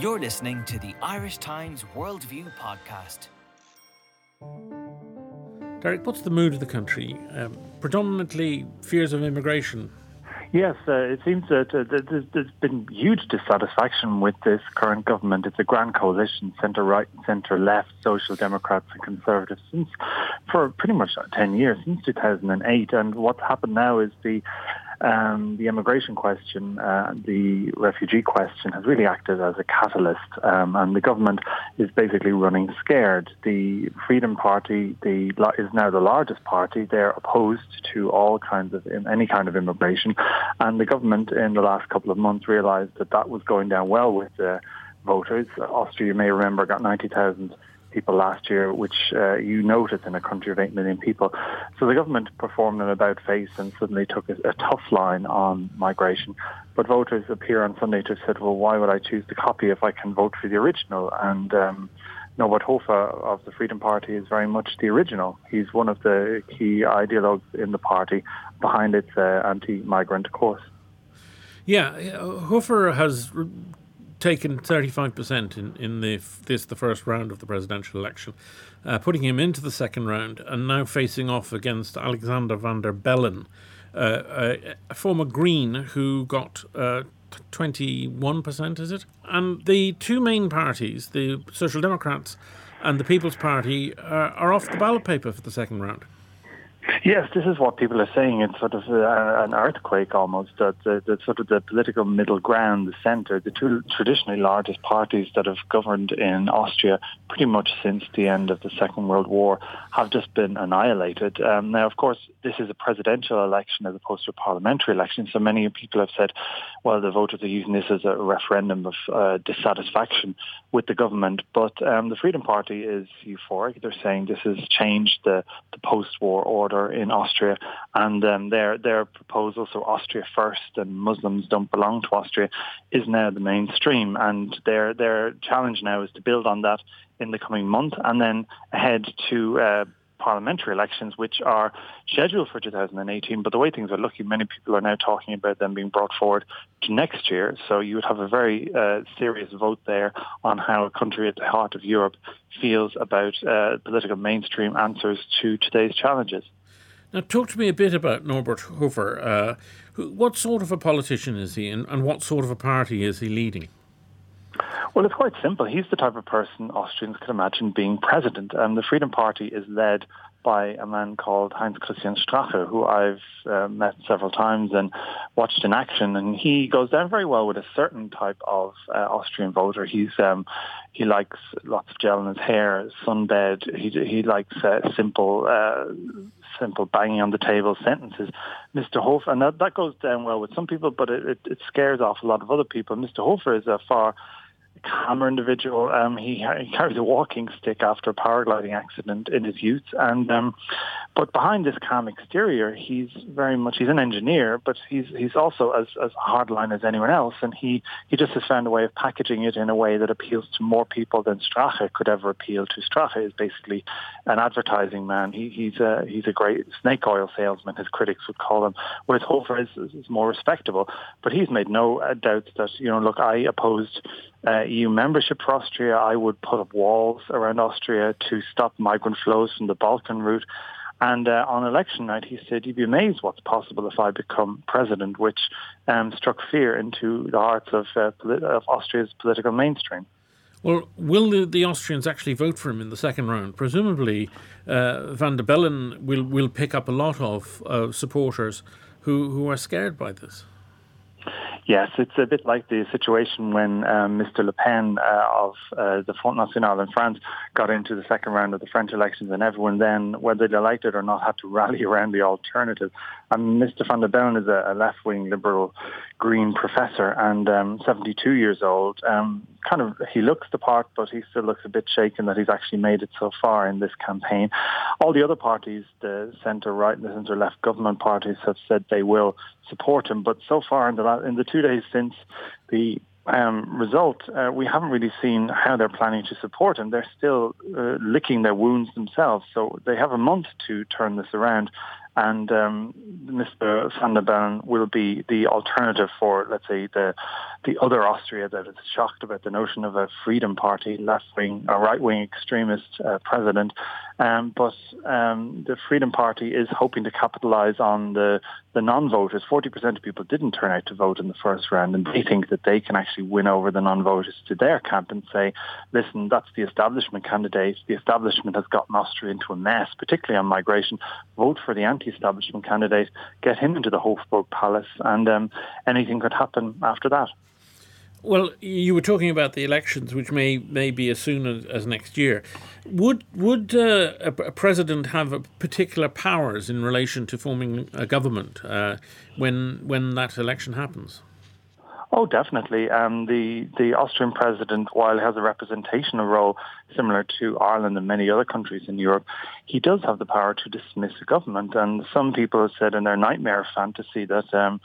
You're listening to the Irish Times Worldview podcast. Derek, what's the mood of the country? Um, predominantly fears of immigration. Yes, uh, it seems that uh, there's been huge dissatisfaction with this current government. It's a grand coalition, centre right, centre left, social democrats and conservatives, since for pretty much ten years, since 2008. And what's happened now is the um, the immigration question, uh, the refugee question, has really acted as a catalyst, um, and the government is basically running scared. The Freedom Party the, is now the largest party. They're opposed to all kinds of any kind of immigration, and the government in the last couple of months realised that that was going down well with the voters. Austria, you may remember, got ninety thousand people last year, which uh, you noted in a country of 8 million people. So the government performed an about face and suddenly took a, a, tough line on migration. But voters appear on Sunday to have said, well, why would I choose the copy if I can vote for the original? And um, Norbert Hofer of the Freedom Party is very much the original. He's one of the key ideologues in the party behind its uh, anti-migrant course. Yeah, Hofer has taken 35% in, in the, this, the first round of the presidential election, uh, putting him into the second round and now facing off against Alexander van der Bellen, uh, a, former Green who got uh, 21%, is it? And the two main parties, the Social Democrats and the People's Party, uh, are off the ballot paper for the second round. Yes, this is what people are saying. It's sort of uh, an earthquake almost. That the, the, sort of the political middle ground, the centre, the two traditionally largest parties that have governed in Austria pretty much since the end of the Second World War have just been annihilated. Um, now, of course, this is a presidential election as opposed to a parliamentary election. So many people have said, well, the voters are using this as a referendum of uh, dissatisfaction with the government. But um, the Freedom Party is euphoric. They're saying this has changed the, the post-war order in Austria, and um, their their proposal, so Austria first and Muslims don't belong to Austria, is now the mainstream. And their their challenge now is to build on that in the coming month, and then head to uh, parliamentary elections, which are scheduled for 2018. But the way things are looking, many people are now talking about them being brought forward to next year. So you would have a very uh, serious vote there on how a country at the heart of Europe feels about uh, political mainstream answers to today's challenges. Now, talk to me a bit about Norbert Hofer. Uh, what sort of a politician is he, and, and what sort of a party is he leading? Well, it's quite simple. He's the type of person Austrians can imagine being president. And the Freedom Party is led by a man called Heinz Christian Strache, who I've uh, met several times and watched in action. And he goes down very well with a certain type of uh, Austrian voter. He's um, he likes lots of gel in his hair, sunbed. He he likes uh, simple. Uh, simple banging on the table sentences. Mr. Hofer, and that, that goes down well with some people, but it, it, it scares off a lot of other people. Mr. Hofer is a far calmer individual. Um, he, he carries a walking stick after a paragliding accident in his youth, and um, but behind this calm exterior, he's very much he's an engineer, but he's he's also as as hardline as anyone else, and he he just has found a way of packaging it in a way that appeals to more people than Strache could ever appeal to. Strache is basically an advertising man. He, he's a he's a great snake oil salesman, his critics would call him. Whereas Hofer is, is, more respectable, but he's made no doubt that you know look, I opposed uh, EU membership for Austria. I would put up walls around Austria to stop migrant flows from the Balkan route. And uh, on election night, he said, you'd be amazed what's possible if I become president, which um, struck fear into the hearts of, uh, of Austria's political mainstream. Well, will the, the, Austrians actually vote for him in the second round? Presumably, uh, Van der Bellen will, will pick up a lot of uh, supporters who, who are scared by this. Yes, it's a bit like the situation when um, Mr. Le Pen uh, of uh, the Front National in France got into the second round of the French elections, and everyone then, whether they liked it or not, had to rally around the alternative. And Mr. van der Bellen is a, a left-wing liberal green professor and um, 72 years old. Um, kind of, he looks the part, but he still looks a bit shaken that he's actually made it so far in this campaign. All the other parties, the centre-right and the centre-left government parties, have said they will support him. But so far, in the in the two days since the um, result, uh, we haven't really seen how they're planning to support him. They're still uh, licking their wounds themselves, so they have a month to turn this around. And um, Mr. van der Bellen will be the alternative for, let's say, the the other Austria that is shocked about the notion of a Freedom Party, left wing, a right wing extremist uh, president. Um, but um, the Freedom Party is hoping to capitalise on the the non-voters. Forty percent of people didn't turn out to vote in the first round, and they think that they can actually win over the non-voters to their camp and say, "Listen, that's the establishment candidate. The establishment has gotten Austria into a mess, particularly on migration. Vote for the anti-establishment candidate. Get him into the Hofburg Palace, and um, anything could happen after that." Well, you were talking about the elections, which may may be as soon as, as next year. Would would uh, a, a, president have particular powers in relation to forming a government uh, when when that election happens? Oh, definitely. Um, the the Austrian president, while he has a representational role similar to Ireland and many other countries in Europe, he does have the power to dismiss a government. And some people have said in their nightmare fantasy that um,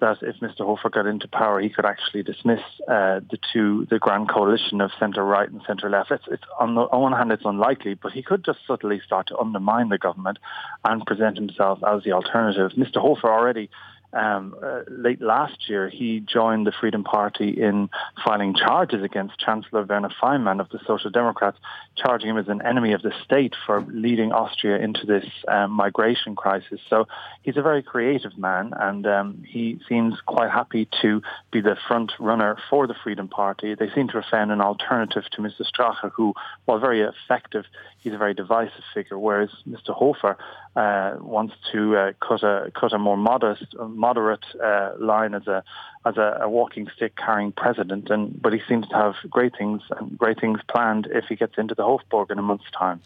that if Mr. Hofer got into power, he could actually dismiss uh, the two, the grand coalition of centre right and centre left. It's, it's on the on one hand, it's unlikely, but he could just subtly start to undermine the government and present himself as the alternative. Mr. Hofer already um, uh, late last year, he joined the Freedom Party in filing charges against Chancellor Werner Faymann of the Social Democrats, charging him as an enemy of the state for leading Austria into this um, migration crisis. So he's a very creative man, and um, he seems quite happy to be the front runner for the Freedom Party. They seem to have found an alternative to Mr. Strache, who, while very effective, he's a very divisive figure, whereas Mr. Hofer uh, wants to uh, cut a cut a more modest, moderate uh, line as a as a, a, walking stick carrying president. And but he seems to have great things and great things planned if he gets into the Hofburg in a month's time.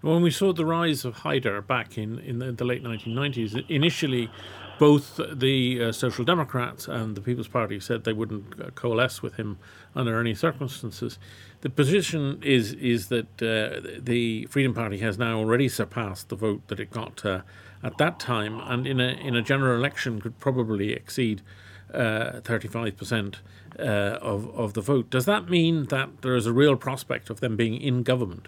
When we saw the rise of Haider back in, in the, the late 1990s, initially both the uh, Social Democrats and the People's Party said they wouldn't uh, coalesce with him under any circumstances. The position is is that uh, the Freedom Party has now already surpassed the vote that it got uh, at that time, and in a in a general election could probably exceed uh, thirty five percent uh, of of the vote. Does that mean that there is a real prospect of them being in government?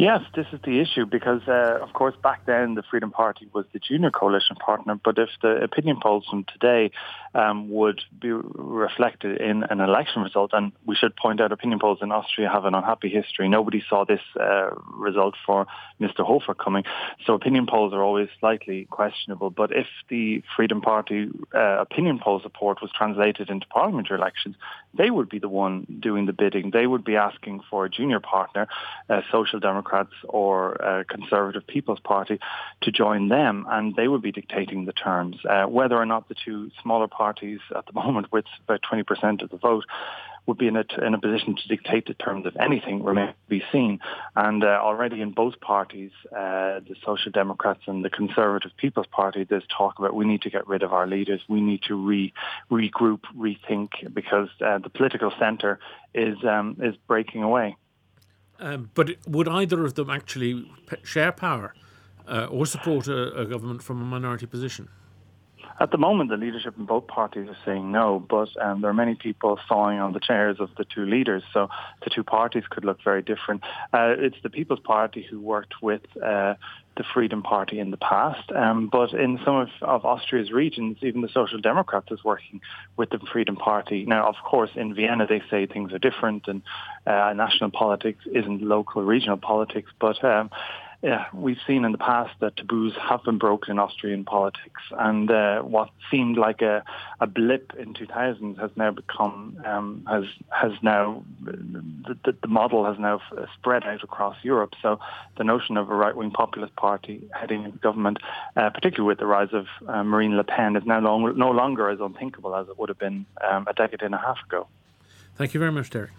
Yes, this is the issue because, uh, of course, back then the Freedom Party was the junior coalition partner. But if the opinion polls from today um, would be reflected in an election result, and we should point out opinion polls in Austria have an unhappy history. Nobody saw this uh, result for Mr. Hofer coming. So opinion polls are always slightly questionable. But if the Freedom Party uh, opinion poll support was translated into parliamentary elections, they would be the one doing the bidding. They would be asking for a junior partner, Social Democrats Democrats or uh, Conservative People's Party to join them, and they would be dictating the terms. Uh, whether or not the two smaller parties at the moment, with about 20% of the vote, would be in a, in a position to dictate the terms of anything remains to be seen. And uh, already in both parties, uh, the Social Democrats and the Conservative People's Party, there's talk about we need to get rid of our leaders. We need to re, regroup, rethink, because uh, the political centre is um, is breaking away. Um, but would either of them actually share power uh, or support a, a, government from a minority position? At the moment, the leadership in both parties are saying no, but um, there are many people sawing on the chairs of the two leaders, so the two parties could look very different. Uh, it's the People's Party who worked with uh, the Freedom Party in the past. Um, but in some of, of, Austria's regions, even the Social Democrats is working with the Freedom Party. Now, of course, in Vienna they say things are different and uh, national politics isn't local regional politics. But um, yeah, we've seen in the past that taboos have been broken in Austrian politics, and uh, what seemed like a, a blip in 2000 has now become um, has has now the, the, the model has now spread out across Europe. So the notion of a right wing populist party heading into government, uh, particularly with the rise of uh, Marine Le Pen, is now long, no longer as unthinkable as it would have been um, a decade and a half ago. Thank you very much, Derek.